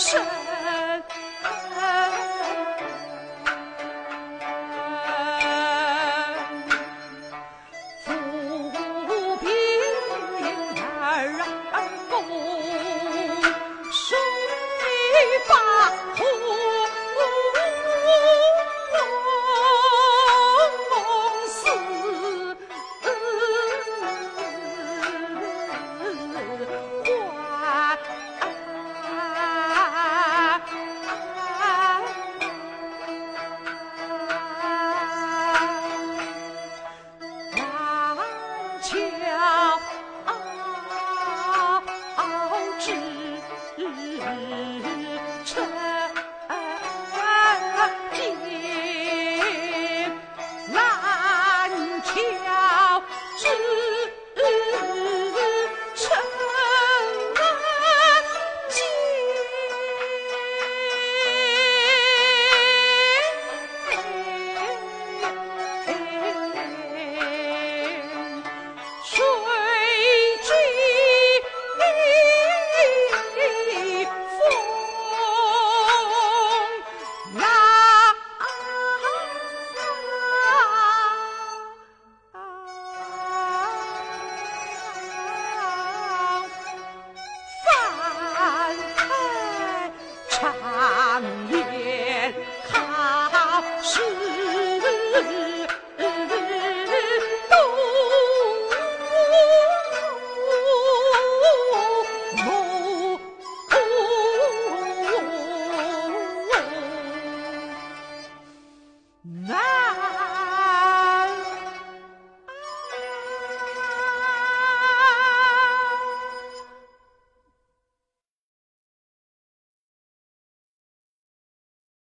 是 Shoot!